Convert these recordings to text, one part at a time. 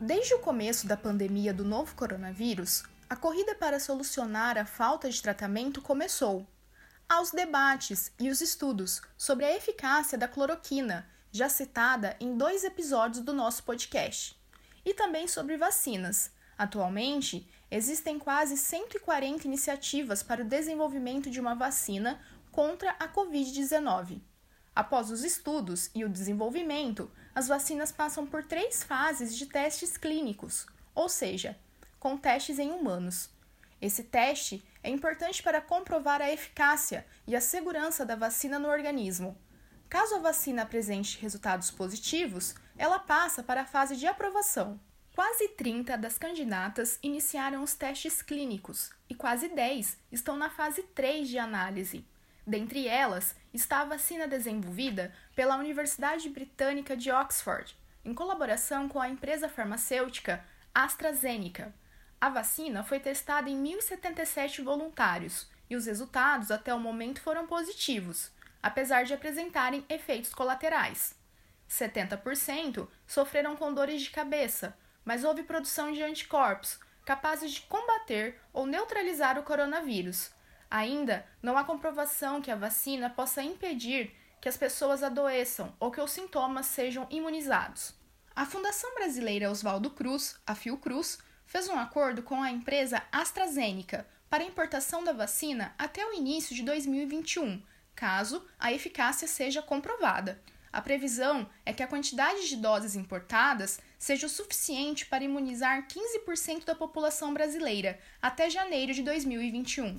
Desde o começo da pandemia do novo coronavírus, a corrida para solucionar a falta de tratamento começou. Há os debates e os estudos sobre a eficácia da cloroquina, já citada em dois episódios do nosso podcast, e também sobre vacinas. Atualmente, existem quase 140 iniciativas para o desenvolvimento de uma vacina contra a Covid-19. Após os estudos e o desenvolvimento, as vacinas passam por três fases de testes clínicos, ou seja, com testes em humanos. Esse teste é importante para comprovar a eficácia e a segurança da vacina no organismo. Caso a vacina apresente resultados positivos, ela passa para a fase de aprovação. Quase 30 das candidatas iniciaram os testes clínicos e quase 10 estão na fase 3 de análise. Dentre elas está a vacina desenvolvida pela Universidade Britânica de Oxford, em colaboração com a empresa farmacêutica AstraZeneca. A vacina foi testada em 1.077 voluntários e os resultados até o momento foram positivos, apesar de apresentarem efeitos colaterais. 70% sofreram com dores de cabeça, mas houve produção de anticorpos capazes de combater ou neutralizar o coronavírus, Ainda não há comprovação que a vacina possa impedir que as pessoas adoeçam ou que os sintomas sejam imunizados. A Fundação Brasileira Oswaldo Cruz, a Fiocruz, fez um acordo com a empresa AstraZeneca para a importação da vacina até o início de 2021, caso a eficácia seja comprovada. A previsão é que a quantidade de doses importadas seja o suficiente para imunizar 15% da população brasileira até janeiro de 2021.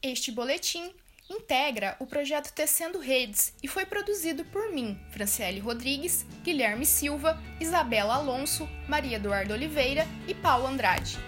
Este boletim integra o projeto Tecendo Redes e foi produzido por mim, Franciele Rodrigues, Guilherme Silva, Isabela Alonso, Maria Eduardo Oliveira e Paulo Andrade.